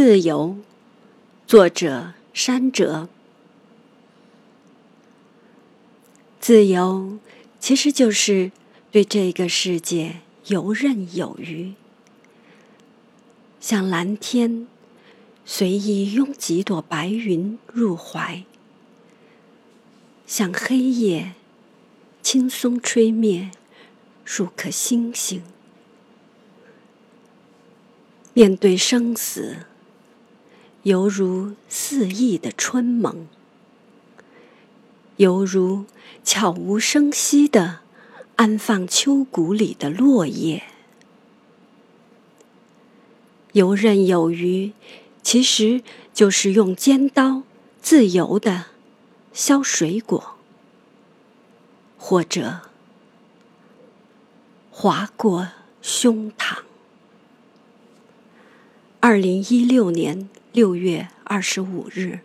自由，作者山哲。自由其实就是对这个世界游刃有余，像蓝天随意拥几朵白云入怀，像黑夜轻松吹灭数颗星星。面对生死，犹如肆意的春萌，犹如悄无声息的安放秋谷里的落叶。游刃有余，其实就是用尖刀自由的削水果，或者划过胸膛。二零一六年六月二十五日。